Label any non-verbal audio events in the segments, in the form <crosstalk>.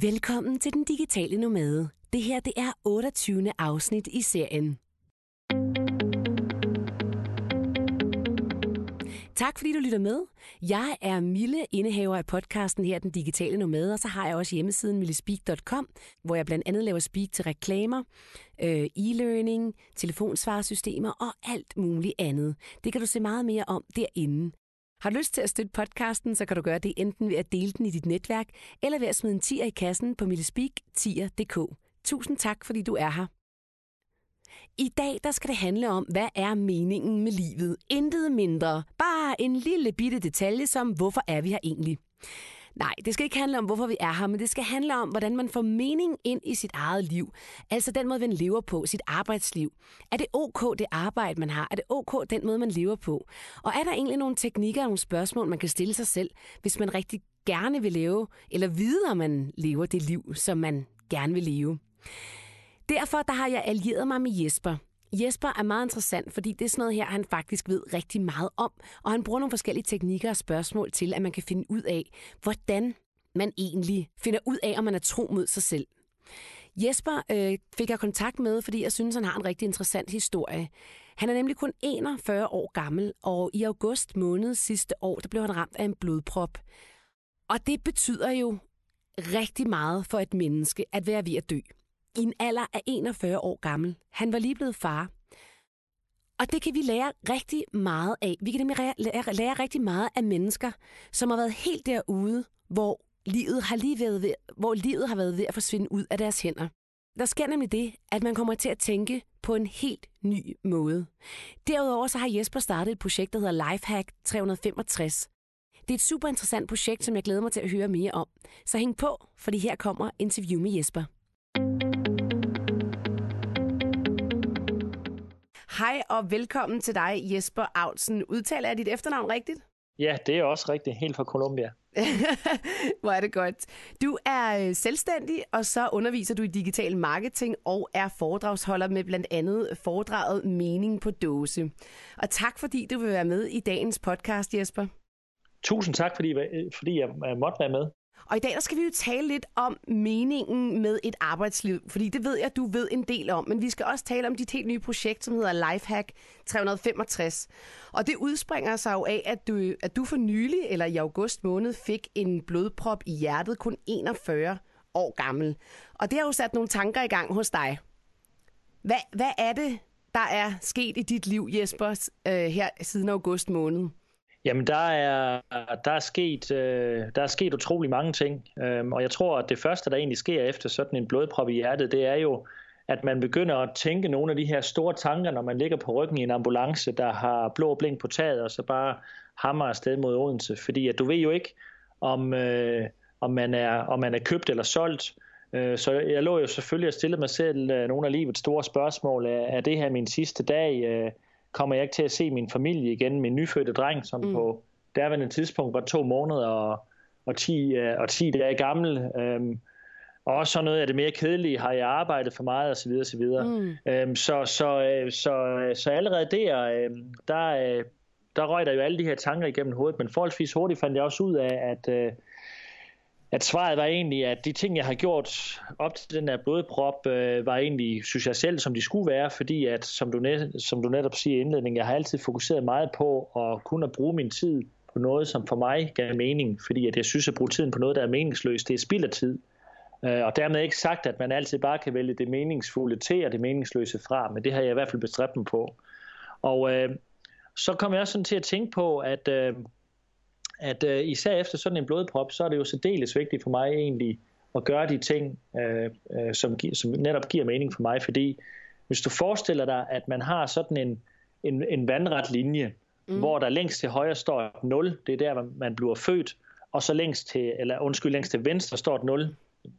Velkommen til Den Digitale Nomade. Det her det er 28. afsnit i serien. Tak fordi du lytter med. Jeg er Mille, indehaver af podcasten her, Den Digitale Nomade, og så har jeg også hjemmesiden millespeak.com, hvor jeg blandt andet laver speak til reklamer, øh, e-learning, telefonsvaresystemer og alt muligt andet. Det kan du se meget mere om derinde. Har du lyst til at støtte podcasten, så kan du gøre det enten ved at dele den i dit netværk, eller ved at smide en tier i kassen på millespeak.tier.dk. Tusind tak, fordi du er her. I dag der skal det handle om, hvad er meningen med livet? Intet mindre. Bare en lille bitte detalje som, hvorfor er vi her egentlig? Nej, det skal ikke handle om, hvorfor vi er her, men det skal handle om, hvordan man får mening ind i sit eget liv. Altså den måde, man lever på, sit arbejdsliv. Er det ok, det arbejde, man har? Er det ok, den måde, man lever på? Og er der egentlig nogle teknikker og nogle spørgsmål, man kan stille sig selv, hvis man rigtig gerne vil leve, eller vide, om man lever det liv, som man gerne vil leve? Derfor der har jeg allieret mig med Jesper. Jesper er meget interessant, fordi det er sådan noget her, han faktisk ved rigtig meget om, og han bruger nogle forskellige teknikker og spørgsmål til, at man kan finde ud af, hvordan man egentlig finder ud af, om man er tro mod sig selv. Jesper øh, fik jeg kontakt med, fordi jeg synes, han har en rigtig interessant historie. Han er nemlig kun 41 år gammel, og i august måned sidste år, der blev han ramt af en blodprop. Og det betyder jo rigtig meget for et menneske at være ved at dø i en alder af 41 år gammel. Han var lige blevet far. Og det kan vi lære rigtig meget af. Vi kan nemlig lære, lære, rigtig meget af mennesker, som har været helt derude, hvor livet har lige været ved, hvor livet har været ved at forsvinde ud af deres hænder. Der sker nemlig det, at man kommer til at tænke på en helt ny måde. Derudover så har Jesper startet et projekt, der hedder Lifehack 365. Det er et super interessant projekt, som jeg glæder mig til at høre mere om. Så hæng på, fordi her kommer interview med Jesper. Hej og velkommen til dig, Jesper Aulsen. Udtaler jeg dit efternavn rigtigt? Ja, det er også rigtigt. Helt fra Colombia. <laughs> Hvor er det godt. Du er øh, selvstændig, og så underviser du i digital marketing og er foredragsholder med blandt andet foredraget Mening på dåse. Og tak fordi du vil være med i dagens podcast, Jesper. Tusind tak, fordi, fordi jeg måtte være med. Og i dag der skal vi jo tale lidt om meningen med et arbejdsliv, fordi det ved jeg, du ved en del om. Men vi skal også tale om dit helt nye projekt, som hedder Lifehack 365. Og det udspringer sig jo af, at du, at du for nylig, eller i august måned, fik en blodprop i hjertet, kun 41 år gammel. Og det har jo sat nogle tanker i gang hos dig. Hvad, hvad er det, der er sket i dit liv, Jesper, øh, her siden august måned? Jamen, der er, der er, sket, øh, der er sket utrolig mange ting, øhm, og jeg tror, at det første, der egentlig sker efter sådan en blodprop i hjertet, det er jo, at man begynder at tænke nogle af de her store tanker, når man ligger på ryggen i en ambulance, der har blå blink på taget, og så bare hammer afsted mod Odense. Fordi at du ved jo ikke, om, øh, om, man er, om man er købt eller solgt. Øh, så jeg lå jo selvfølgelig og stille mig selv øh, nogle af livets store spørgsmål. Er, er det her min sidste dag? Øh, kommer jeg ikke til at se min familie igen, min nyfødte dreng, som mm. på derværende tidspunkt var to måneder og, og, 10, øh, og 10 dage gammel. Øhm, og også sådan noget af det mere kedelige, har jeg arbejdet for meget osv. osv. Mm. Øhm, så, så, øh, så, så allerede der, øh, der, der røg der jo alle de her tanker igennem hovedet, men forholdsvis hurtigt fandt jeg også ud af, at, at svaret var egentlig, at de ting, jeg har gjort op til den her blodprop, øh, var egentlig, synes jeg selv, som de skulle være, fordi at, som du, net, som du netop siger i indledningen, jeg har altid fokuseret meget på at kunne bruge min tid på noget, som for mig gav mening, fordi at jeg synes, at bruge tiden på noget, der er meningsløst, det er spild af tid. Øh, og dermed ikke sagt, at man altid bare kan vælge det meningsfulde til og det meningsløse fra, men det har jeg i hvert fald bestræbt mig på. Og øh, så kom jeg også sådan til at tænke på, at øh, at øh, især efter sådan en blodprop, så er det jo særdeles vigtigt for mig egentlig at gøre de ting, øh, øh, som, som netop giver mening for mig, fordi hvis du forestiller dig, at man har sådan en, en, en vandret linje, mm. hvor der længst til højre står et 0, det er der, man bliver født, og så længst til, eller undskyld, længst til venstre står et 0,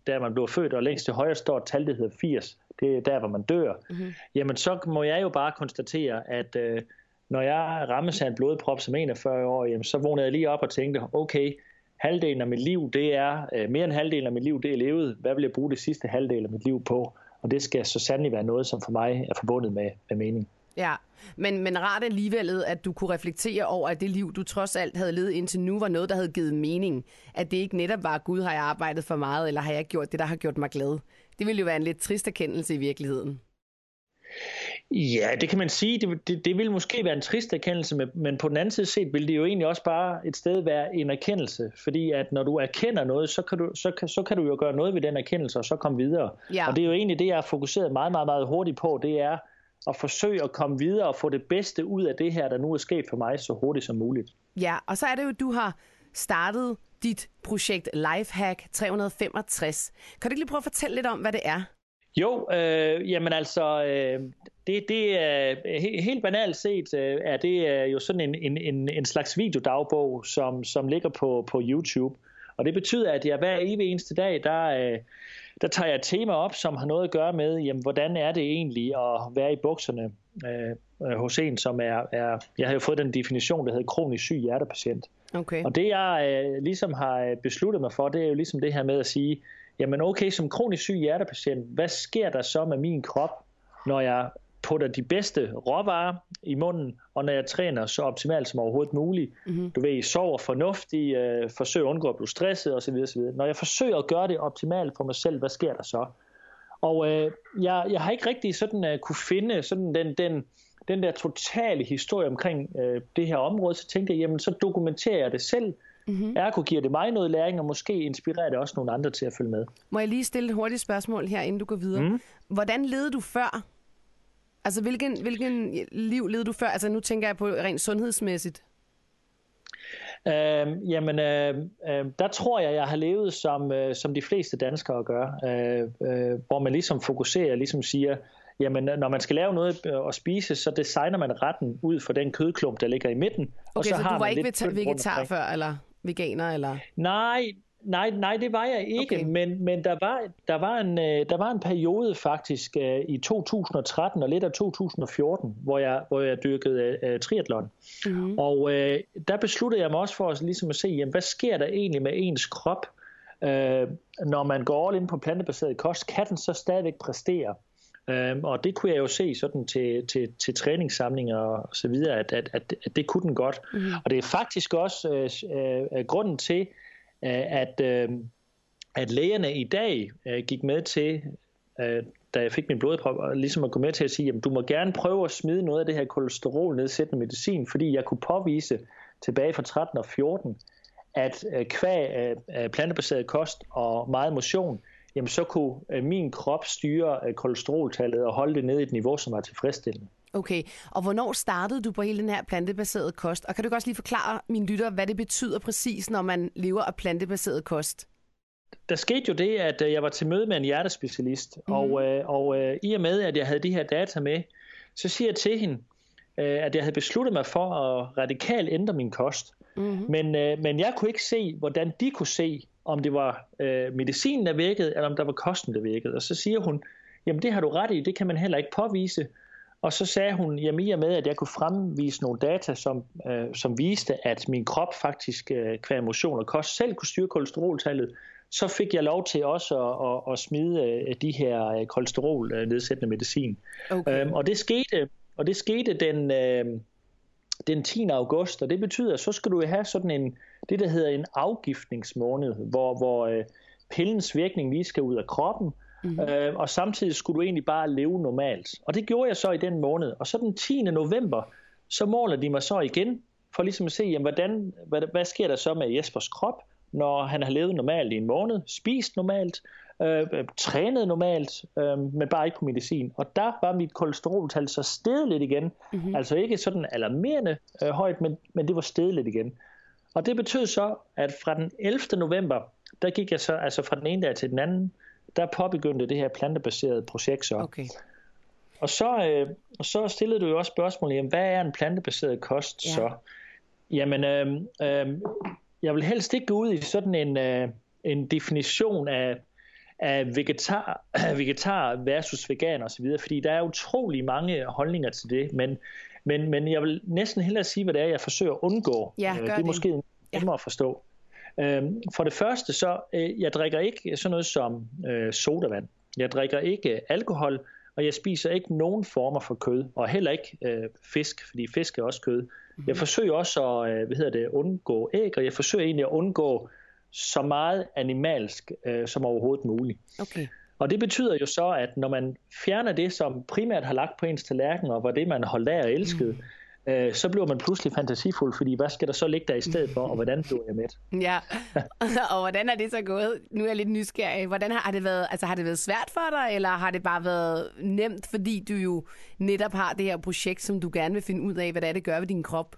der man bliver født, og længst til højre står et tal, der hedder 80, det er der, hvor man dør, mm-hmm. jamen så må jeg jo bare konstatere, at øh, når jeg rammes af en blodprop som 41 år, jamen, så vågnede jeg lige op og tænkte, okay, halvdelen af mit liv, det er, øh, mere end halvdelen af mit liv, det er levet. Hvad vil jeg bruge det sidste halvdel af mit liv på? Og det skal så sandelig være noget, som for mig er forbundet med, med mening. Ja, men, men rart alligevel, at du kunne reflektere over, at det liv, du trods alt havde levet indtil nu, var noget, der havde givet mening. At det ikke netop var, Gud har jeg arbejdet for meget, eller har jeg gjort det, der har gjort mig glad. Det ville jo være en lidt trist erkendelse i virkeligheden. Ja, det kan man sige. Det, det, det vil måske være en trist erkendelse, men på den anden side set vil det jo egentlig også bare et sted være en erkendelse. Fordi at når du erkender noget, så kan du, så kan, så kan du jo gøre noget ved den erkendelse, og så komme videre. Ja. Og det er jo egentlig det, jeg har fokuseret meget, meget, meget hurtigt på, det er at forsøge at komme videre og få det bedste ud af det her, der nu er sket for mig, så hurtigt som muligt. Ja, og så er det jo, at du har startet dit projekt Lifehack 365. Kan du ikke lige prøve at fortælle lidt om, hvad det er? Jo, øh, jamen altså, øh, det, det er helt banalt set, øh, er det er jo sådan en, en, en, en slags videodagbog, som, som ligger på, på YouTube. Og det betyder, at jeg hver evig eneste dag, der, øh, der tager jeg et tema op, som har noget at gøre med, jamen, hvordan er det egentlig at være i bukserne øh, øh, hos en, som er, er, jeg har jo fået den definition, der hedder kronisk syg hjertepatient. Okay. Og det jeg øh, ligesom har besluttet mig for, det er jo ligesom det her med at sige, jamen okay, som kronisk syg hjertepatient, hvad sker der så med min krop, når jeg putter de bedste råvarer i munden, og når jeg træner så optimalt som overhovedet muligt. Mm-hmm. Du ved, sover fornuftigt, øh, forsøger at undgå at blive stresset osv. osv. Når jeg forsøger at gøre det optimalt for mig selv, hvad sker der så? Og øh, jeg, jeg har ikke rigtig sådan uh, kunne finde sådan den, den, den der totale historie omkring øh, det her område, så tænkte jeg, jamen så dokumenterer jeg det selv, Mm-hmm. Ergo giver det mig noget læring, og måske inspirerer det også nogle andre til at følge med. Må jeg lige stille et hurtigt spørgsmål her, inden du går videre? Mm. Hvordan levede du før? Altså, hvilken, hvilken liv levede du før? Altså, nu tænker jeg på rent sundhedsmæssigt. Øh, jamen, øh, øh, der tror jeg, jeg har levet som, øh, som de fleste danskere gør, øh, øh, hvor man ligesom fokuserer, ligesom siger, jamen når man skal lave noget at spise, så designer man retten ud for den kødklump, der ligger i midten. Okay, og så, så har du var ikke vegetar før, eller? veganer? Eller? Nej, nej, nej, det var jeg ikke, okay. men, men der, var, der, var en, øh, der var en periode faktisk uh, i 2013 og lidt af 2014, hvor jeg, hvor jeg dyrkede uh, triathlon. Mm-hmm. Og uh, der besluttede jeg mig også for at, ligesom at se, jamen, hvad sker der egentlig med ens krop, uh, når man går all ind på plantebaseret kost? Kan den så stadigvæk præstere? Um, og det kunne jeg jo se sådan til, til, til træningssamlinger og så videre, at, at, at, at det kunne den godt. Mm. Og det er faktisk også uh, uh, grunden til, Øh, at, øh, at lægerne i dag øh, gik med til, da jeg fik min blodprøve, ligesom at gå med til at sige, at du må gerne prøve at smide noget af det her kolesterol-nedsættende medicin, fordi jeg kunne påvise tilbage fra 13 og 14, at kvæg plantebaseret kost og meget motion, jamen så kunne min krop styre kolesteroltallet og holde det nede i et niveau, som var tilfredsstillende. Okay, og hvornår startede du på hele den her plantebaserede kost? Og kan du også lige forklare mine lytter, hvad det betyder præcis, når man lever af plantebaseret kost? Der skete jo det, at øh, jeg var til møde med en hjertespecialist, mm. og, og i og med, at jeg havde de her data med, så siger jeg til hende, at jeg havde besluttet mig for at radikalt ændre min kost. Mm-hmm. Men, men jeg kunne ikke se, hvordan de kunne se, om det var øh, medicinen, der virkede, eller om der var kosten, der virkede. Og så siger hun, jamen det har du ret i, det kan man heller ikke påvise. Og så sagde hun, jamen i og med, at jeg kunne fremvise nogle data, som, øh, som viste, at min krop faktisk øh, kvæg motion og kost selv kunne styre kolesteroltallet, så fik jeg lov til også at, at, at smide øh, de her øh, kolesterol-nedsættende medicin. Okay. Øhm, og det skete, og det skete den, øh, den 10. august, og det betyder, at så skal du have sådan en, det der hedder en afgiftningsmåned, hvor, hvor øh, pillens virkning lige skal ud af kroppen, mm-hmm. øh, og samtidig skulle du egentlig bare leve normalt. Og det gjorde jeg så i den måned. Og så den 10. november, så måler de mig så igen, for ligesom at se, jamen, hvordan, hvad, hvad sker der så med Jespers krop, når han har levet normalt i en måned, spist normalt, øh, trænet normalt, øh, men bare ikke på medicin. Og der var mit kolesteroltal så steget lidt igen. Mm-hmm. Altså ikke sådan alarmerende øh, højt, men, men det var steget lidt igen. Og det betød så, at fra den 11. november, der gik jeg så, altså fra den ene dag til den anden, der påbegyndte det her plantebaserede projekt så. Okay. Og så, øh, så stillede du jo også spørgsmålet, jamen, hvad er en plantebaseret kost ja. så? Jamen, øh, øh, jeg vil helst ikke gå ud i sådan en, øh, en definition af, af vegetar, <clears throat> vegetar versus vegan osv., fordi der er utrolig mange holdninger til det, men, men, men jeg vil næsten hellere sige, hvad det er, jeg forsøger at undgå. Ja, øh, det er det. måske nemmere ja. at forstå. Øhm, for det første så, øh, jeg drikker ikke sådan noget som øh, sodavand. Jeg drikker ikke alkohol, og jeg spiser ikke nogen former for kød, og heller ikke øh, fisk, fordi fisk er også kød. Mm-hmm. Jeg forsøger også at øh, hvad hedder det, undgå æg, og jeg forsøger egentlig at undgå så meget animalsk øh, som overhovedet muligt. Okay. Og det betyder jo så, at når man fjerner det, som primært har lagt på ens tallerken, og var det, man holdt af og elskede, mm øh, så bliver man pludselig fantasifuld, fordi hvad skal der så ligge der i stedet for, og hvordan bliver jeg med? Ja, <laughs> og hvordan er det så gået? Nu er jeg lidt nysgerrig. Hvordan har, har, det været, altså, har det været svært for dig, eller har det bare været nemt, fordi du jo netop har det her projekt, som du gerne vil finde ud af, hvad det er, det gør ved din krop?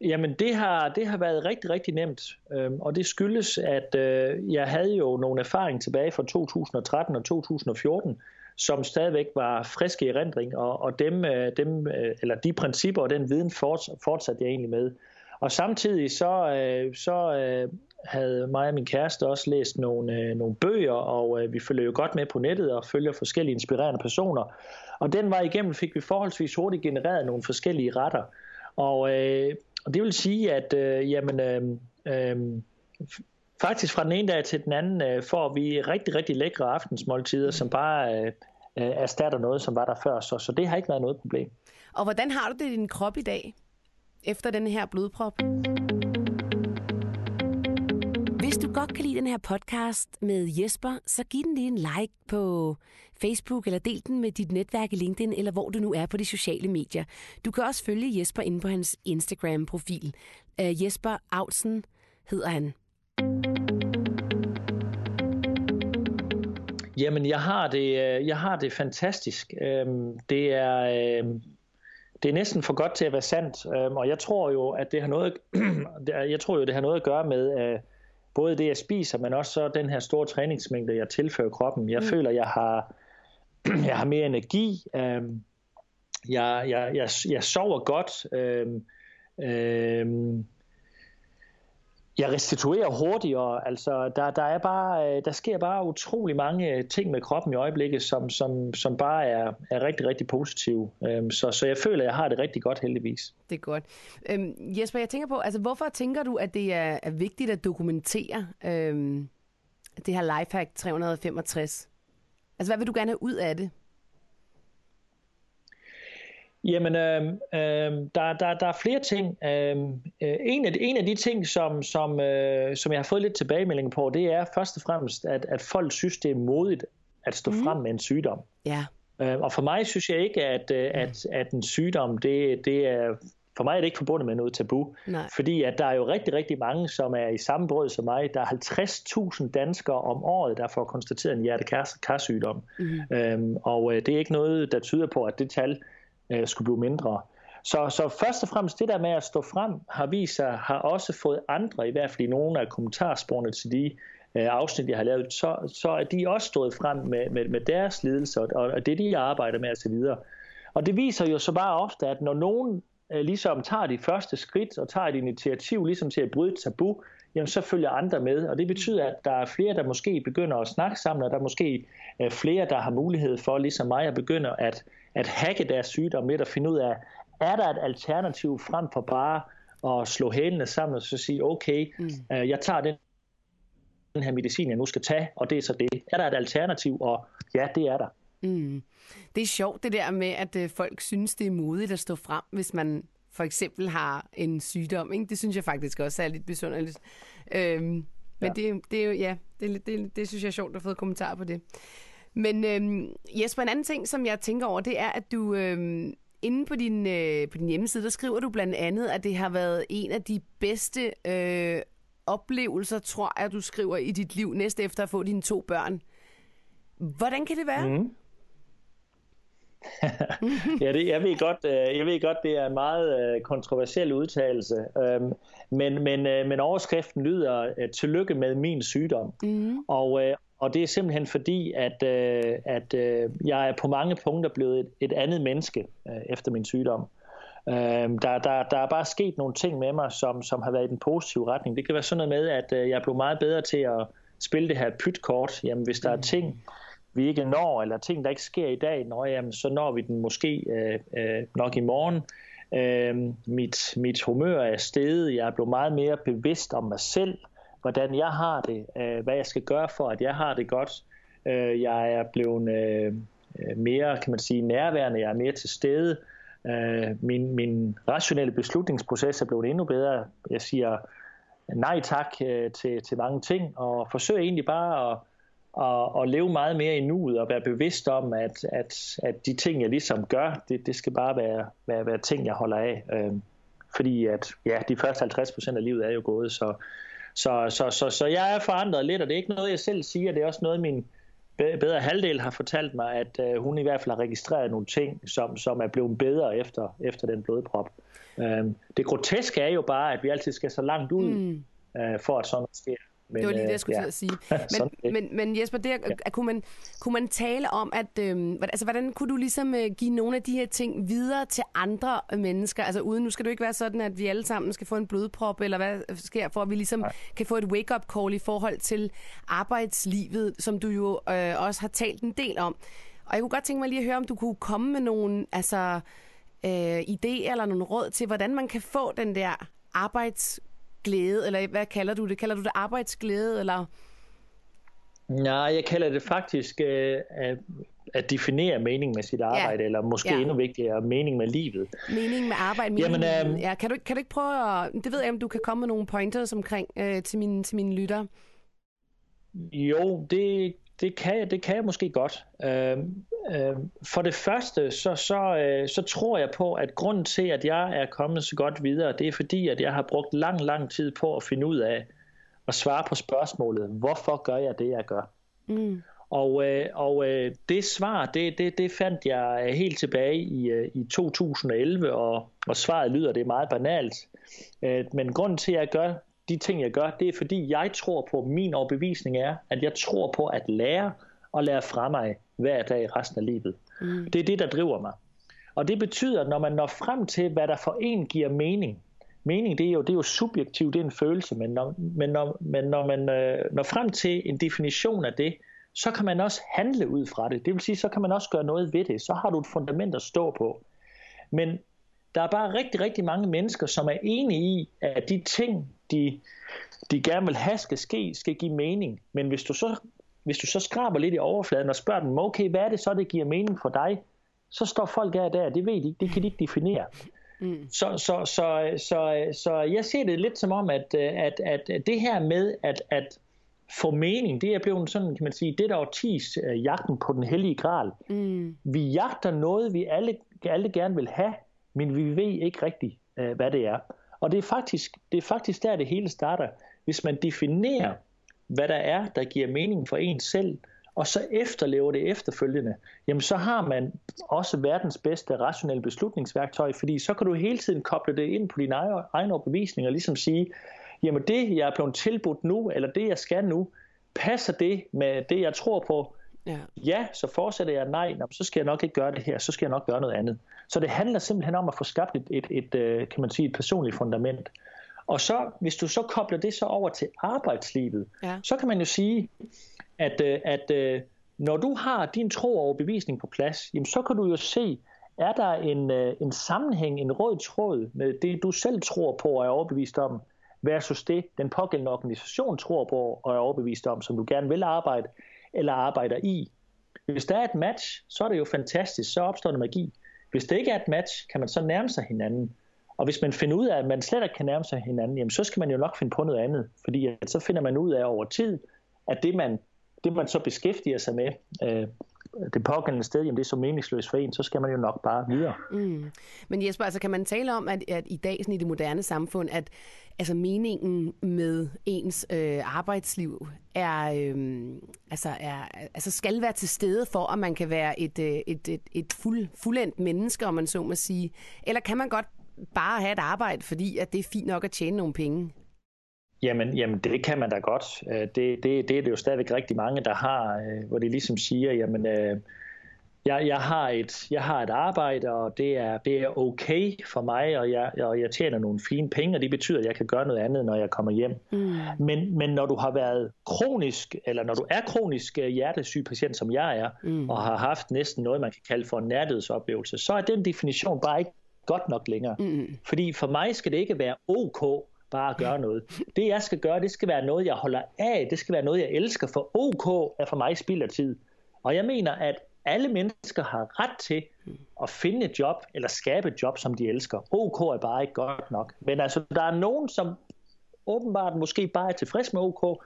Jamen det har, det har været rigtig, rigtig nemt, øhm, og det skyldes, at øh, jeg havde jo nogle erfaring tilbage fra 2013 og 2014, som stadigvæk var friske i erindring, og, og dem, øh, dem, øh, eller de principper og den viden fortsatte jeg egentlig med. Og samtidig så, øh, så havde mig og min kæreste også læst nogle, nogle bøger, og vi følger jo godt med på nettet og følger forskellige inspirerende personer. Og den vej igennem fik vi forholdsvis hurtigt genereret nogle forskellige retter. Og, og det vil sige, at øh, jamen, øh, øh, faktisk fra den ene dag til den anden øh, får vi rigtig, rigtig lækre aftensmåltider, som bare øh, øh, erstatter noget, som var der før. Så, så det har ikke været noget problem. Og hvordan har du det i din krop i dag, efter den her blodprop? Hvis du godt kan lide den her podcast med Jesper, så giv den lige en like på Facebook, eller del den med dit netværk i LinkedIn, eller hvor du nu er på de sociale medier. Du kan også følge Jesper inde på hans Instagram-profil. Uh, Jesper Autsen hedder han. Jamen, jeg har det, øh, jeg har det fantastisk. Øhm, det er, øhm, det er næsten for godt til at være sandt, øhm, og jeg tror jo, at det har noget, <clears throat> jeg tror jo, det har noget at gøre med øh, både det, jeg spiser, men også så den her store træningsmængde, jeg tilfører kroppen. Jeg mm. føler, jeg har, <clears throat> jeg har mere energi. Jeg, jeg, jeg, jeg sover godt. Jeg restituerer hurtigere, altså der, der, er bare, øh, der sker bare utrolig mange øh, ting med kroppen i øjeblikket, som, som, som bare er, er rigtig, rigtig positive. Øhm, så, så jeg føler, at jeg har det rigtig godt heldigvis. Det er godt. Øhm, Jesper, jeg tænker på, altså hvorfor tænker du, at det er, er vigtigt at dokumentere øhm, det her Lifehack 365? Altså hvad vil du gerne have ud af det? Jamen, øh, øh, der, der, der er flere ting. Øh, en, af, en af de ting, som, som, øh, som jeg har fået lidt tilbagemelding på, det er først og fremmest, at, at folk synes, det er modigt at stå mm. frem med en sygdom. Ja. Øh, og for mig synes jeg ikke, at, øh, at, at en sygdom, det, det er for mig er det ikke forbundet med noget tabu. Nej. Fordi at der er jo rigtig, rigtig mange, som er i samme brød som mig. Der er 50.000 danskere om året, der får konstateret en hjertekarsygdom. Mm. Øhm, og øh, det er ikke noget, der tyder på, at det tal øh, skulle blive mindre. Så, så først og fremmest det der med at stå frem har vist sig, har også fået andre, i hvert fald i nogle af kommentarsporene til de øh, afsnit, jeg har lavet, så, så er de også stået frem med, med, med deres lidelser og, og det, de arbejder med osv. Og det viser jo så bare ofte, at når nogen øh, ligesom tager de første skridt og tager et initiativ ligesom til at bryde tabu, jamen så følger andre med. Og det betyder, at der er flere, der måske begynder at snakke sammen, og der er måske øh, flere, der har mulighed for, ligesom mig, at begynde at at hacke deres sygdom lidt og finde ud af, er der et alternativ frem for bare at slå hælene sammen og så sige, okay, mm. øh, jeg tager den, den her medicin, jeg nu skal tage, og det er så det. Er der et alternativ? Og ja, det er der. Mm. Det er sjovt det der med, at øh, folk synes, det er modigt at stå frem, hvis man for eksempel har en sygdom. Ikke? Det synes jeg faktisk også er lidt besynderligt. Øhm, men ja. det, det er jo, ja, det, det, det synes jeg er sjovt at få kommentarer på det. Men øhm, Jesper, en anden ting, som jeg tænker over, det er, at du øhm, inde på din, øh, på din hjemmeside, der skriver du blandt andet, at det har været en af de bedste øh, oplevelser, tror jeg, du skriver i dit liv, næste efter at få dine to børn. Hvordan kan det være? Mm. <laughs> ja, det, jeg, ved godt, øh, jeg ved godt, det er en meget øh, kontroversiel udtalelse, øhm, men, men, øh, men overskriften lyder, tillykke med min sygdom. Mm. Og, og det er simpelthen fordi, at, øh, at øh, jeg er på mange punkter blevet et, et andet menneske øh, efter min sygdom. Øh, der, der, der er bare sket nogle ting med mig, som, som har været i den positive retning. Det kan være sådan noget med, at øh, jeg blevet meget bedre til at spille det her pytkort. Jamen, hvis der er mm. ting, vi ikke når, eller ting, der ikke sker i dag, når, jamen, så når vi den måske øh, øh, nok i morgen. Øh, mit, mit humør er steget. Jeg er blevet meget mere bevidst om mig selv hvordan jeg har det, øh, hvad jeg skal gøre for, at jeg har det godt. Øh, jeg er blevet øh, øh, mere, kan man sige, nærværende, jeg er mere til stede. Øh, min, min rationelle beslutningsproces er blevet endnu bedre. Jeg siger nej tak øh, til, til mange ting, og forsøger egentlig bare at, at, og leve meget mere i nuet og være bevidst om, at, at, at de ting, jeg ligesom gør, det, det skal bare være, være, være ting, jeg holder af. Øh, fordi at, ja, de første 50 procent af livet er jo gået, så, så, så, så, så jeg er forandret lidt, og det er ikke noget, jeg selv siger, det er også noget, min bedre halvdel har fortalt mig, at uh, hun i hvert fald har registreret nogle ting, som, som er blevet bedre efter, efter den blodprop. Uh, det groteske er jo bare, at vi altid skal så langt ud, mm. uh, for at sådan noget sker. Men, det var lige det, jeg skulle ja. til at sige. <laughs> Men, men, men Jesper, det, ja. kunne, man, kunne man tale om, at øh, altså, hvordan kunne du ligesom øh, give nogle af de her ting videre til andre mennesker? Altså uden, nu skal det jo ikke være sådan, at vi alle sammen skal få en blodprop, eller hvad sker, for at vi ligesom Nej. kan få et wake-up call i forhold til arbejdslivet, som du jo øh, også har talt en del om. Og jeg kunne godt tænke mig lige at høre, om du kunne komme med nogle altså, øh, idéer eller nogle råd til, hvordan man kan få den der arbejds glæde, eller hvad kalder du det? Kalder du det arbejdsglæde, eller? Nej, jeg kalder det faktisk øh, at, at definere mening med sit arbejde, ja. eller måske ja. endnu vigtigere, mening med livet. Mening med arbejde, mening Jamen, øh, ja, kan, du, kan du ikke prøve at, det ved jeg, om du kan komme med nogle pointers omkring øh, til, mine, til mine lytter? Jo, det, det, kan jeg, det kan jeg måske godt. Øh, Øh, for det første, så, så, øh, så tror jeg på, at grunden til, at jeg er kommet så godt videre, det er fordi, at jeg har brugt lang, lang tid på at finde ud af at svare på spørgsmålet, hvorfor gør jeg det, jeg gør? Mm. Og, øh, og øh, det svar, det, det, det fandt jeg helt tilbage i, øh, i 2011, og, og svaret lyder, det er meget banalt. Øh, men grunden til, at jeg gør de ting, jeg gør, det er fordi, jeg tror på, min overbevisning er, at jeg tror på at lære og lære fra mig hver dag resten af livet. Mm. Det er det, der driver mig. Og det betyder, at når man når frem til, hvad der for en giver mening, mening det er jo, det er jo subjektivt, det er en følelse, men når, men når, men når man øh, når frem til en definition af det, så kan man også handle ud fra det. Det vil sige, så kan man også gøre noget ved det. Så har du et fundament at stå på. Men der er bare rigtig, rigtig mange mennesker, som er enige i, at de ting, de, de gerne vil have skal ske, skal give mening. Men hvis du så hvis du så skraber lidt i overfladen og spørger dem, okay, hvad er det så, det giver mening for dig? Så står folk af der, det ved de ikke, det kan de ikke definere. Mm. Så, så, så, så, så jeg ser det lidt som om, at, at, at det her med at, at få mening, det er blevet sådan, kan man sige, det der årtis uh, jagten på den hellige gral. Mm. Vi jagter noget, vi alle, alle gerne vil have, men vi ved ikke rigtigt, uh, hvad det er. Og det er, faktisk, det er faktisk der, det hele starter. Hvis man definerer hvad der er, der giver mening for en selv, og så efterlever det efterfølgende, jamen så har man også verdens bedste rationelle beslutningsværktøj, fordi så kan du hele tiden koble det ind på dine egne overbevisninger, og ligesom sige, jamen det, jeg er blevet tilbudt nu, eller det, jeg skal nu, passer det med det, jeg tror på? Ja, ja så fortsætter jeg, nej, så skal jeg nok ikke gøre det her, så skal jeg nok gøre noget andet. Så det handler simpelthen om at få skabt et, et, et, øh, kan man sige, et personligt fundament. Og så, hvis du så kobler det så over til arbejdslivet, ja. så kan man jo sige, at, øh, at øh, når du har din tro og bevisning på plads, jamen så kan du jo se, er der en, en sammenhæng, en rød tråd med det, du selv tror på og er overbevist om, versus det, den pågældende organisation tror på og er overbevist om, som du gerne vil arbejde eller arbejder i. Hvis der er et match, så er det jo fantastisk, så opstår der magi. Hvis det ikke er et match, kan man så nærme sig hinanden. Og hvis man finder ud af, at man slet ikke kan nærme sig hinanden, jamen, så skal man jo nok finde på noget andet. Fordi at så finder man ud af over tid, at det man, det man så beskæftiger sig med, øh, det pågældende sted, jamen det er så meningsløst for en, så skal man jo nok bare videre. Mm. Men Jesper, altså kan man tale om, at, at i dag sådan i det moderne samfund, at altså meningen med ens øh, arbejdsliv er, øh, altså er, altså skal være til stede for, at man kan være et, øh, et, et, et fuld, fuldendt menneske, om man så må sige? Eller kan man godt bare have et arbejde, fordi at det er fint nok at tjene nogle penge? Jamen, jamen det kan man da godt. Øh, det, det, det er det jo stadigvæk rigtig mange, der har, øh, hvor de ligesom siger, jamen, øh, jeg, jeg, har et, jeg har et arbejde, og det er, det er okay for mig, og jeg, og jeg tjener nogle fine penge, og det betyder, at jeg kan gøre noget andet, når jeg kommer hjem. Mm. Men, men når du har været kronisk, eller når du er kronisk hjertesyg patient, som jeg er, mm. og har haft næsten noget, man kan kalde for en nærhedsoplevelse, så er den definition bare ikke godt nok længere. Mm. Fordi for mig skal det ikke være ok bare at gøre noget. Det jeg skal gøre, det skal være noget, jeg holder af. Det skal være noget, jeg elsker, for ok er for mig spild af tid. Og jeg mener, at alle mennesker har ret til at finde et job, eller skabe et job, som de elsker. OK er bare ikke godt nok. Men altså, der er nogen, som åbenbart måske bare er tilfreds med OK,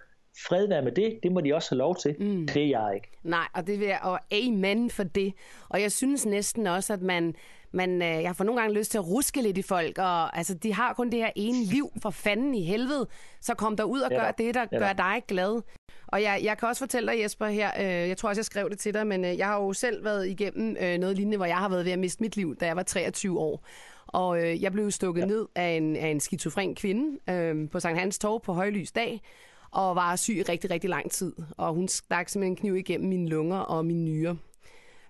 fred være med det, det må de også have lov til. Mm. Det er jeg ikke. Nej, og det vil jeg, og amen for det. Og jeg synes næsten også, at man, man øh, jeg får nogle gange lyst til at ruske lidt i folk, og altså, de har kun det her ene liv for fanden i helvede, så kom der ud og gør det, der gør dig glad. Og jeg, jeg kan også fortælle dig, Jesper, her, øh, jeg tror også, jeg skrev det til dig, men øh, jeg har jo selv været igennem øh, noget lignende, hvor jeg har været ved at miste mit liv, da jeg var 23 år. Og øh, jeg blev stukket ja. ned af en, af en skizofren kvinde øh, på Sankt Hans Torv på højlys dag, og var syg i rigtig, rigtig lang tid. Og hun stak simpelthen en kniv igennem mine lunger og mine nyrer.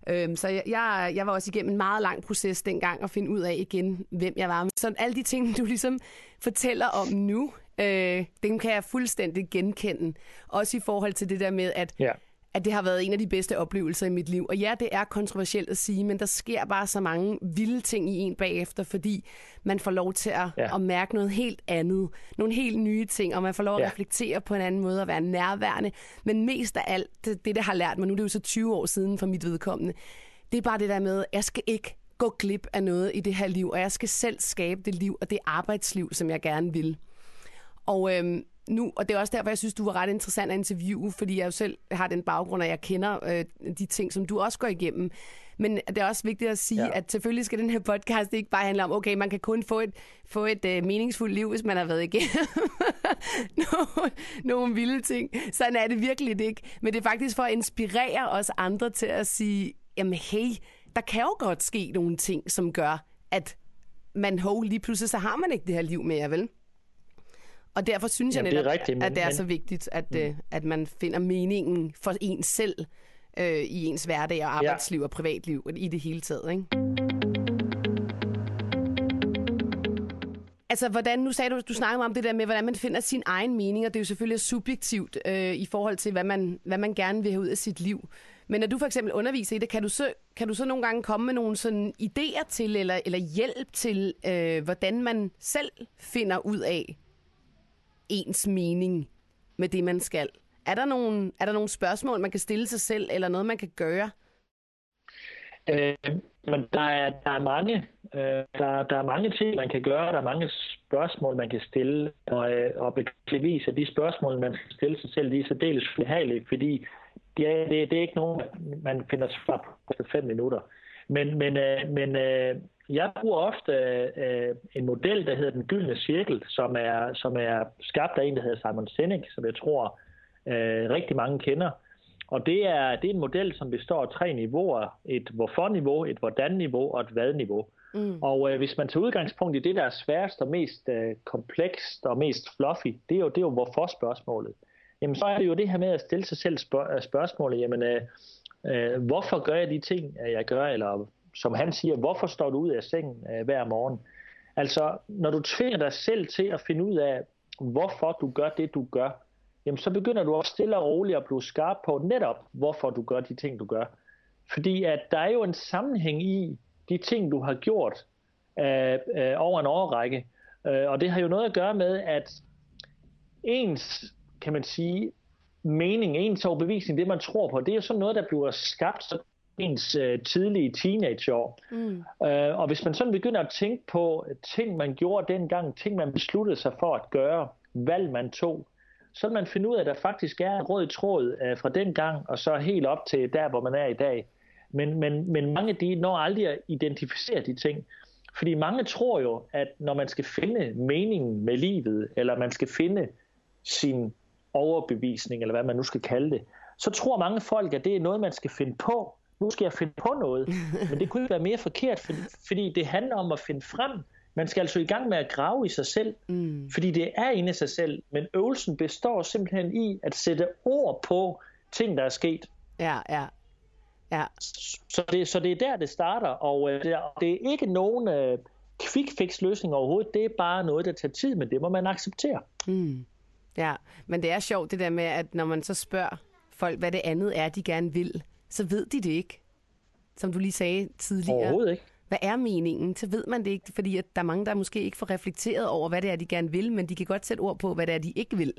Øhm, så jeg, jeg, jeg var også igennem en meget lang proces dengang at finde ud af igen, hvem jeg var. Så alle de ting, <laughs> du ligesom fortæller om nu, øh, dem kan jeg fuldstændig genkende. Også i forhold til det der med, at ja at det har været en af de bedste oplevelser i mit liv. Og ja, det er kontroversielt at sige, men der sker bare så mange vilde ting i en bagefter, fordi man får lov til at, ja. at mærke noget helt andet, nogle helt nye ting, og man får lov at ja. reflektere på en anden måde og være nærværende. Men mest af alt, det, det, det har lært mig, nu det er jo så 20 år siden for mit vedkommende, det er bare det der med, at jeg skal ikke gå glip af noget i det her liv, og jeg skal selv skabe det liv og det arbejdsliv, som jeg gerne vil. Og øhm, nu, og det er også derfor, jeg synes, du var ret interessant at interviewe, fordi jeg jo selv har den baggrund, at jeg kender øh, de ting, som du også går igennem. Men det er også vigtigt at sige, ja. at selvfølgelig skal den her podcast ikke bare handle om, okay, man kan kun få et, få et uh, meningsfuldt liv, hvis man har været igennem <laughs> nogle, nogle vilde ting. Sådan er det virkelig ikke. Men det er faktisk for at inspirere os andre til at sige, jamen hey, der kan jo godt ske nogle ting, som gør, at man, hov, lige pludselig så har man ikke det her liv mere, vel? Og derfor synes Jamen, jeg netop, det rigtigt, men, at det er men... så vigtigt, at, mm. øh, at man finder meningen for en selv øh, i ens hverdag og arbejdsliv ja. og privatliv i det hele taget. Ikke? Altså, hvordan, nu sagde du, du snakkede om det der med, hvordan man finder sin egen mening, og det er jo selvfølgelig subjektivt øh, i forhold til, hvad man, hvad man gerne vil have ud af sit liv. Men når du for eksempel underviser i det, kan du så, kan du så nogle gange komme med nogle sådan idéer til, eller, eller hjælp til, øh, hvordan man selv finder ud af, ens mening med det, man skal. Er der nogle, er der nogle spørgsmål, man kan stille sig selv, eller noget, man kan gøre? Øh, men der er, der er mange øh, der, der er mange ting, man kan gøre. Der er mange spørgsmål, man kan stille. Og, øh, og beklageligvis at de spørgsmål, man skal stille sig selv, de er særdeles behagelige, fordi det er, det, det er ikke nogen, man finder svar på fem minutter. Men, men, øh, men øh, jeg bruger ofte øh, en model, der hedder den gyldne cirkel, som er, som er skabt af en, der hedder Simon Sinek, som jeg tror øh, rigtig mange kender. Og det er, det er en model, som består af tre niveauer. Et hvorfor-niveau, et hvordan-niveau og et hvad-niveau. Mm. Og øh, hvis man tager udgangspunkt i det, der er sværest og mest øh, komplekst og mest fluffy, det er jo, det er jo hvorfor-spørgsmålet. Jamen så er det jo det her med at stille sig selv spørg- spørgsmålet, jamen øh, øh, hvorfor gør jeg de ting, jeg gør, eller som han siger, hvorfor står du ud af sengen øh, hver morgen? Altså, når du tvinger dig selv til at finde ud af, hvorfor du gør det, du gør, jamen så begynder du også stille og roligt at blive skarp på netop, hvorfor du gør de ting, du gør. Fordi at der er jo en sammenhæng i de ting, du har gjort øh, øh, over en årrække. Øh, og det har jo noget at gøre med, at ens, kan man sige, mening, ens overbevisning, det man tror på, det er jo sådan noget, der bliver skabt så ens øh, tidlige teenageår. Mm. Øh, og hvis man sådan begynder at tænke på ting, man gjorde dengang, ting, man besluttede sig for at gøre, valg man tog, så vil man finde ud af, at der faktisk er en rød tråd øh, fra den gang, og så helt op til der, hvor man er i dag. Men, men, men mange de når aldrig at identificere de ting. Fordi mange tror jo, at når man skal finde meningen med livet, eller man skal finde sin overbevisning, eller hvad man nu skal kalde det, så tror mange folk, at det er noget, man skal finde på nu skal jeg finde på noget. <laughs> Men det kunne ikke være mere forkert, fordi, fordi det handler om at finde frem. Man skal altså i gang med at grave i sig selv, mm. fordi det er inde i sig selv. Men øvelsen består simpelthen i at sætte ord på ting, der er sket. Ja, ja. ja. Så, det, så det er der, det starter, og øh, det, er, ikke nogen øh, quick fix løsning overhovedet. Det er bare noget, der tager tid, men det må man acceptere. Mm. Ja, men det er sjovt det der med, at når man så spørger folk, hvad det andet er, de gerne vil, så ved de det ikke. Som du lige sagde tidligere. Overhovedet ikke. Hvad er meningen? Så ved man det ikke, fordi at der er mange, der måske ikke får reflekteret over, hvad det er, de gerne vil, men de kan godt sætte ord på, hvad det er, de ikke vil.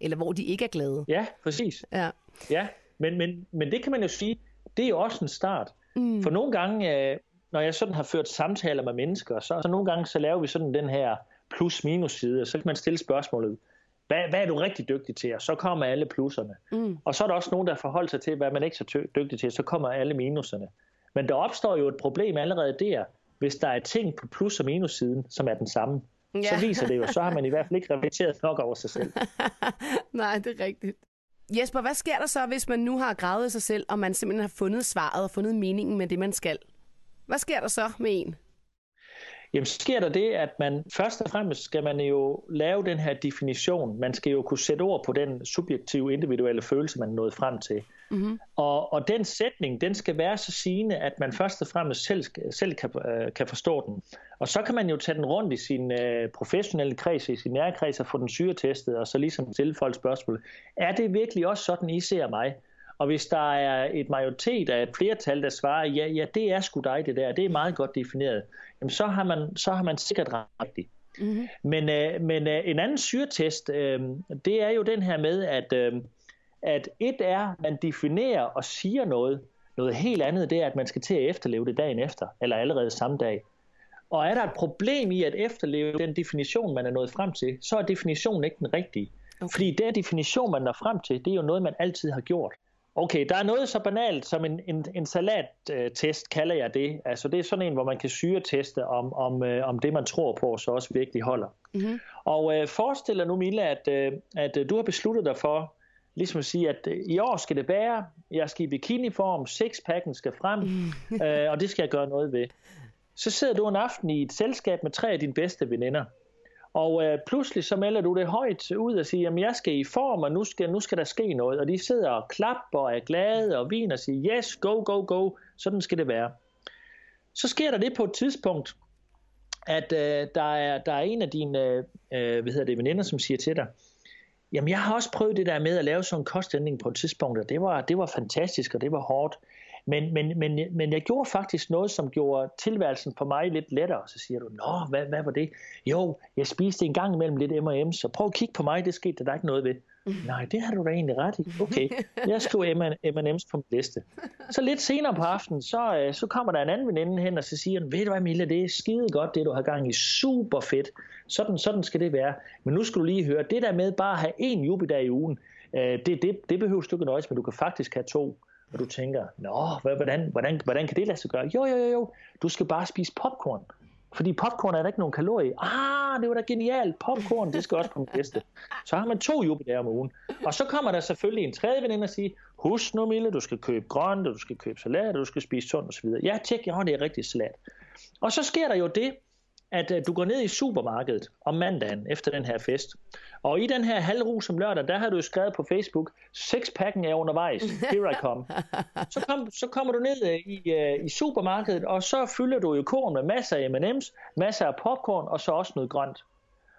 Eller hvor de ikke er glade. Ja, præcis. Ja, ja men, men, men det kan man jo sige, det er jo også en start. Mm. For nogle gange, øh, når jeg sådan har ført samtaler med mennesker, så, så nogle gange så laver vi sådan den her plus-minus-side, og så kan man stille spørgsmålet, hvad, hvad er du rigtig dygtig til? Og så kommer alle plusserne. Mm. Og så er der også nogen, der forholder sig til, hvad man ikke er så dygtig til, så kommer alle minuserne. Men der opstår jo et problem allerede der, hvis der er ting på plus- og minus-siden, som er den samme. Ja. Så viser det jo, så har man i hvert fald ikke reflekteret nok over sig selv. <laughs> Nej, det er rigtigt. Jesper, hvad sker der så, hvis man nu har gravet sig selv, og man simpelthen har fundet svaret og fundet meningen med det, man skal? Hvad sker der så med en? Jamen sker der det, at man først og fremmest skal man jo lave den her definition. Man skal jo kunne sætte ord på den subjektive, individuelle følelse, man nået frem til. Mm-hmm. Og, og den sætning, den skal være så sigende, at man først og fremmest selv, selv kan, øh, kan forstå den. Og så kan man jo tage den rundt i sin øh, professionelle kreds, i sin nærkreds og få den syretestet, og så ligesom stille folk spørgsmål. Er det virkelig også sådan, I ser mig? Og hvis der er et majoritet af et flertal, der svarer, ja, ja, det er sgu dig det der, det er meget godt defineret, jamen så har man, så har man sikkert rigtigt. Mm-hmm. Men, øh, men øh, en anden syretest, øh, det er jo den her med, at, øh, at et er, man definerer og siger noget, noget helt andet, det er, at man skal til at efterleve det dagen efter, eller allerede samme dag. Og er der et problem i at efterleve den definition, man er nået frem til, så er definitionen ikke den rigtige. Okay. Fordi den definition, man når frem til, det er jo noget, man altid har gjort. Okay, der er noget så banalt som en, en, en salattest, kalder jeg det. Altså det er sådan en, hvor man kan syreteste, om, om, øh, om det, man tror på, så også virkelig holder. Mm-hmm. Og øh, forestil dig nu, Mille, at, øh, at øh, du har besluttet dig for, ligesom at sige, at øh, i år skal det være, jeg skal i bikiniform, sexpacken skal frem, mm. øh, og det skal jeg gøre noget ved. Så sidder du en aften i et selskab med tre af dine bedste veninder. Og øh, pludselig så melder du det højt ud og siger, at jeg skal i form, og nu skal, nu skal der ske noget. Og de sidder og klapper og er glade og viner og siger, yes, go, go, go. Sådan skal det være. Så sker der det på et tidspunkt, at øh, der, er, der er en af dine øh, hvad hedder det, veninder, som siger til dig, jamen jeg har også prøvet det der med at lave sådan en kostændring på et tidspunkt, og det var, det var fantastisk, og det var hårdt. Men, men, men, men jeg gjorde faktisk noget, som gjorde tilværelsen for mig lidt lettere. Så siger du, nå, hvad, hvad var det? Jo, jeg spiste en gang imellem lidt M&M, så prøv at kigge på mig, det skete der ikke noget ved. <laughs> Nej, det har du da egentlig ret i. <laughs> Okay, jeg skriver M&M's på min liste. Så lidt senere på aftenen, så, øh, så kommer der en anden veninde hen, og så siger ved du hvad Mille, det er skide godt, det du har gang i. Super fedt. Sådan, sådan skal det være. Men nu skal du lige høre, det der med bare at have én jubidag i ugen, øh, det, det, det behøver du ikke nøjes, men du kan faktisk have to og du tænker, nå, hvordan, hvordan, hvordan kan det lade sig gøre? Jo, jo, jo, jo, du skal bare spise popcorn. Fordi popcorn er der ikke nogen kalorier. Ah, det var da genialt. Popcorn, det skal også på min liste. Så har man to jubilæer om ugen. Og så kommer der selvfølgelig en tredje veninde og siger, husk nu Mille, du skal købe grønt, du skal købe salat, du skal spise sundt osv. Ja, tjek, ja, det er rigtig salat. Og så sker der jo det, at uh, du går ned i supermarkedet om mandagen efter den her fest. Og i den her halvru som lørdag, der har du skrevet på Facebook, sexpacken er undervejs, here I come. <laughs> Så, kom, så kommer du ned uh, i, uh, i supermarkedet, og så fylder du jo korn med masser af M&M's, masser af popcorn, og så også noget grønt.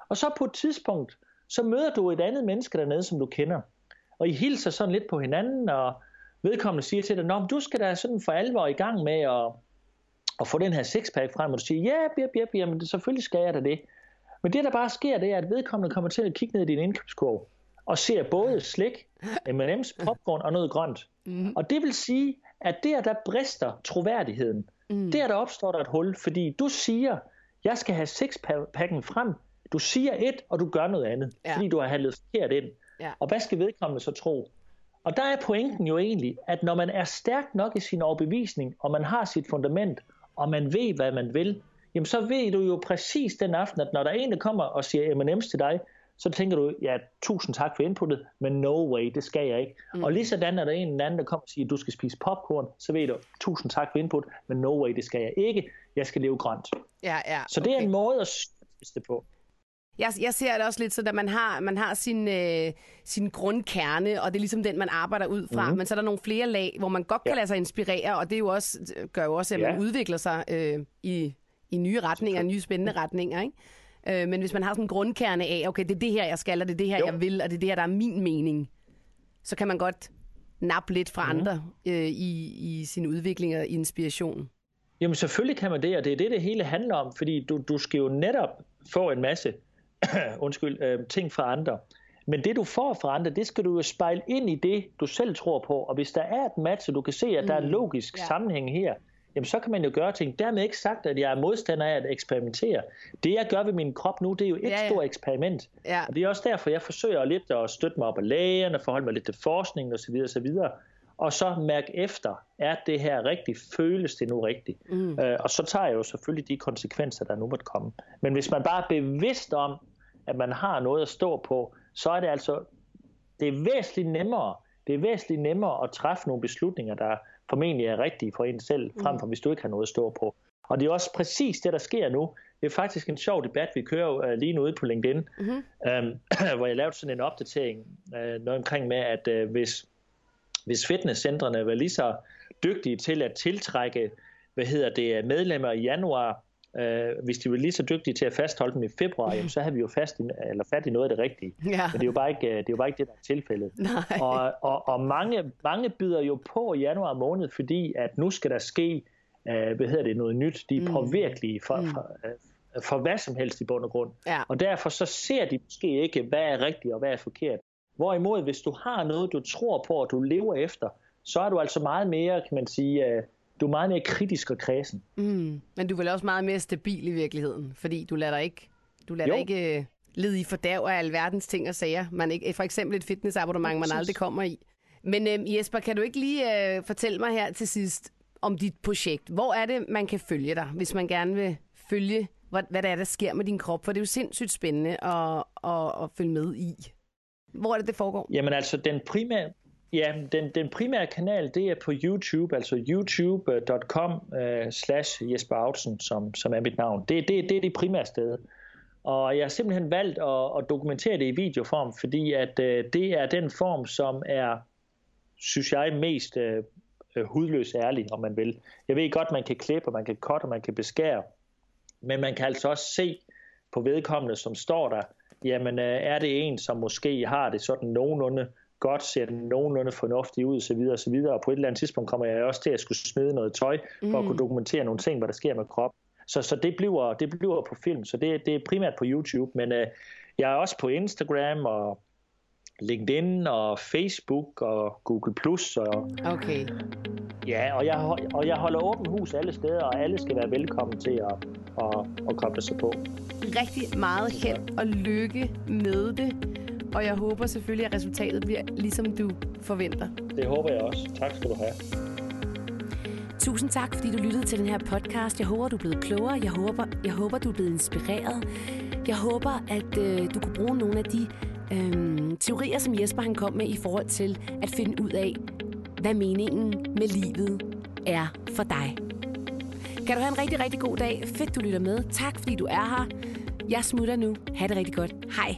Og så på et tidspunkt, så møder du et andet menneske dernede, som du kender. Og I hilser sådan lidt på hinanden, og vedkommende siger til dig, Nå, du skal da sådan for alvor i gang med at at få den her sixpack frem, og du siger, ja, bip, bip, jamen selvfølgelig skal jeg da det. Men det, der bare sker, det er, at vedkommende kommer til at kigge ned i din indkøbskurv, og ser både slik, M&M's, <laughs> popcorn og noget grønt. Mm. Og det vil sige, at der, der brister troværdigheden, mm. der, der opstår der et hul, fordi du siger, jeg skal have sixpacken frem, du siger et, og du gør noget andet, ja. fordi du har handlet forkert ind. Ja. Og hvad skal vedkommende så tro? Og der er pointen jo egentlig, at når man er stærk nok i sin overbevisning, og man har sit fundament, og man ved, hvad man vil, jamen så ved du jo præcis den aften, at når der er en, der kommer og siger M&M's til dig, så tænker du, ja, tusind tak for inputtet, men no way, det skal jeg ikke. Mm. Og lige sådan, når der er en eller anden, der kommer og siger, du skal spise popcorn, så ved du, tusind tak for input, men no way, det skal jeg ikke. Jeg skal leve grønt. Ja, ja, okay. Så det er en måde at det på. Jeg, jeg ser det også lidt så, at man har, man har sin, øh, sin grundkerne, og det er ligesom den, man arbejder ud fra. Mm. Men så er der nogle flere lag, hvor man godt kan ja. lade sig inspirere, og det er jo også, gør jo også, at ja. man udvikler sig øh, i, i nye retninger, nye spændende retninger. Ikke? Øh, men hvis man har sådan en grundkerne af, okay, det er det her, jeg skal, og det er det her, jo. jeg vil, og det er det her, der er min mening, så kan man godt nappe lidt fra mm. andre øh, i, i sin udvikling og inspiration. Jamen selvfølgelig kan man det, og det er det, det hele handler om, fordi du, du skal jo netop få en masse <coughs> undskyld, øh, ting fra andre. Men det du får fra andre, det skal du jo spejle ind i det, du selv tror på. Og hvis der er et match, og du kan se, at der er en mm. logisk ja. sammenhæng her, jamen så kan man jo gøre ting. Dermed ikke sagt, at jeg er modstander af at eksperimentere. Det jeg gør ved min krop nu, det er jo et ja, ja. stort eksperiment. Ja. Og det er også derfor, jeg forsøger lidt at støtte mig op af lægerne, forholde mig lidt til forskningen osv. osv. Og så mærke efter, er det her rigtigt? Føles det nu rigtigt? Mm. Øh, og så tager jeg jo selvfølgelig de konsekvenser, der nu måtte komme. Men hvis man bare er bevidst om, at man har noget at stå på, så er det altså det er væsentligt nemmere det er væsentligt nemmere at træffe nogle beslutninger, der formentlig er rigtige for en selv, frem mm. for hvis du ikke har noget at stå på. Og det er også præcis det, der sker nu. Det er faktisk en sjov debat, vi kører uh, lige nu ude på LinkedIn, mm-hmm. um, <clears throat> hvor jeg lavede sådan en opdatering, uh, noget omkring med, at uh, hvis, hvis fitnesscentrene var lige så dygtige til at tiltrække hvad hedder det, medlemmer i januar, Øh, hvis de var lige så dygtige til at fastholde dem i februar, jamen, så havde vi jo fast i, eller fat i noget af det rigtige. Ja. Men det er jo bare ikke det, er jo bare ikke det der er tilfældet. Og, og, og mange, mange byder jo på i januar måned, fordi at nu skal der ske øh, hvad hedder det, noget nyt. De er mm. påvirkelige for, mm. for, øh, for hvad som helst i bund og grund. Ja. Og derfor så ser de måske ikke, hvad er rigtigt og hvad er forkert. Hvorimod, hvis du har noget, du tror på, og du lever efter, så er du altså meget mere, kan man sige, øh, du er meget mere kritisk og kredsen. Mm. Men du er vel også meget mere stabil i virkeligheden, fordi du lader dig ikke, du lader dig ikke uh, lede i fordav af alverdens ting og sager. Man ikke, for eksempel et fitnessabonnement, man aldrig kommer i. Men uh, Jesper, kan du ikke lige uh, fortælle mig her til sidst om dit projekt? Hvor er det, man kan følge dig, hvis man gerne vil følge, hvad, hvad der er, der sker med din krop? For det er jo sindssygt spændende at, at, at følge med i. Hvor er det, det foregår? Jamen altså, den primære, Ja, den, den primære kanal, det er på YouTube, altså youtube.com uh, øh, slash Jesper Autsen, som, som er mit navn. Det, det, det er det primære sted. Og jeg har simpelthen valgt at, at dokumentere det i videoform, fordi at øh, det er den form, som er, synes jeg, mest øh, øh hudløs ærlig, om man vil. Jeg ved godt, man kan klippe, og man kan cutte, og man kan beskære, men man kan altså også se på vedkommende, som står der, jamen uh, er det en, som måske har det sådan nogenlunde godt, ser den nogenlunde fornuftig ud, så videre, så videre. Og på et eller andet tidspunkt kommer jeg også til at skulle smide noget tøj, for mm. at kunne dokumentere nogle ting, hvad der sker med krop. Så, så det, bliver, det bliver på film, så det, det er primært på YouTube, men øh, jeg er også på Instagram og LinkedIn og Facebook og Google+. Plus og, okay. Ja, og jeg, og jeg holder åben hus alle steder, og alle skal være velkommen til at, at, at koble sig på. Rigtig meget held og lykke med det og jeg håber selvfølgelig, at resultatet bliver ligesom du forventer. Det håber jeg også. Tak skal du have. Tusind tak, fordi du lyttede til den her podcast. Jeg håber, du er blevet klogere. Jeg håber, jeg håber du er blevet inspireret. Jeg håber, at øh, du kunne bruge nogle af de øhm, teorier, som Jesper han kom med i forhold til at finde ud af, hvad meningen med livet er for dig. Kan du have en rigtig, rigtig god dag. Fedt, du lytter med. Tak, fordi du er her. Jeg smutter nu. Ha' det rigtig godt. Hej.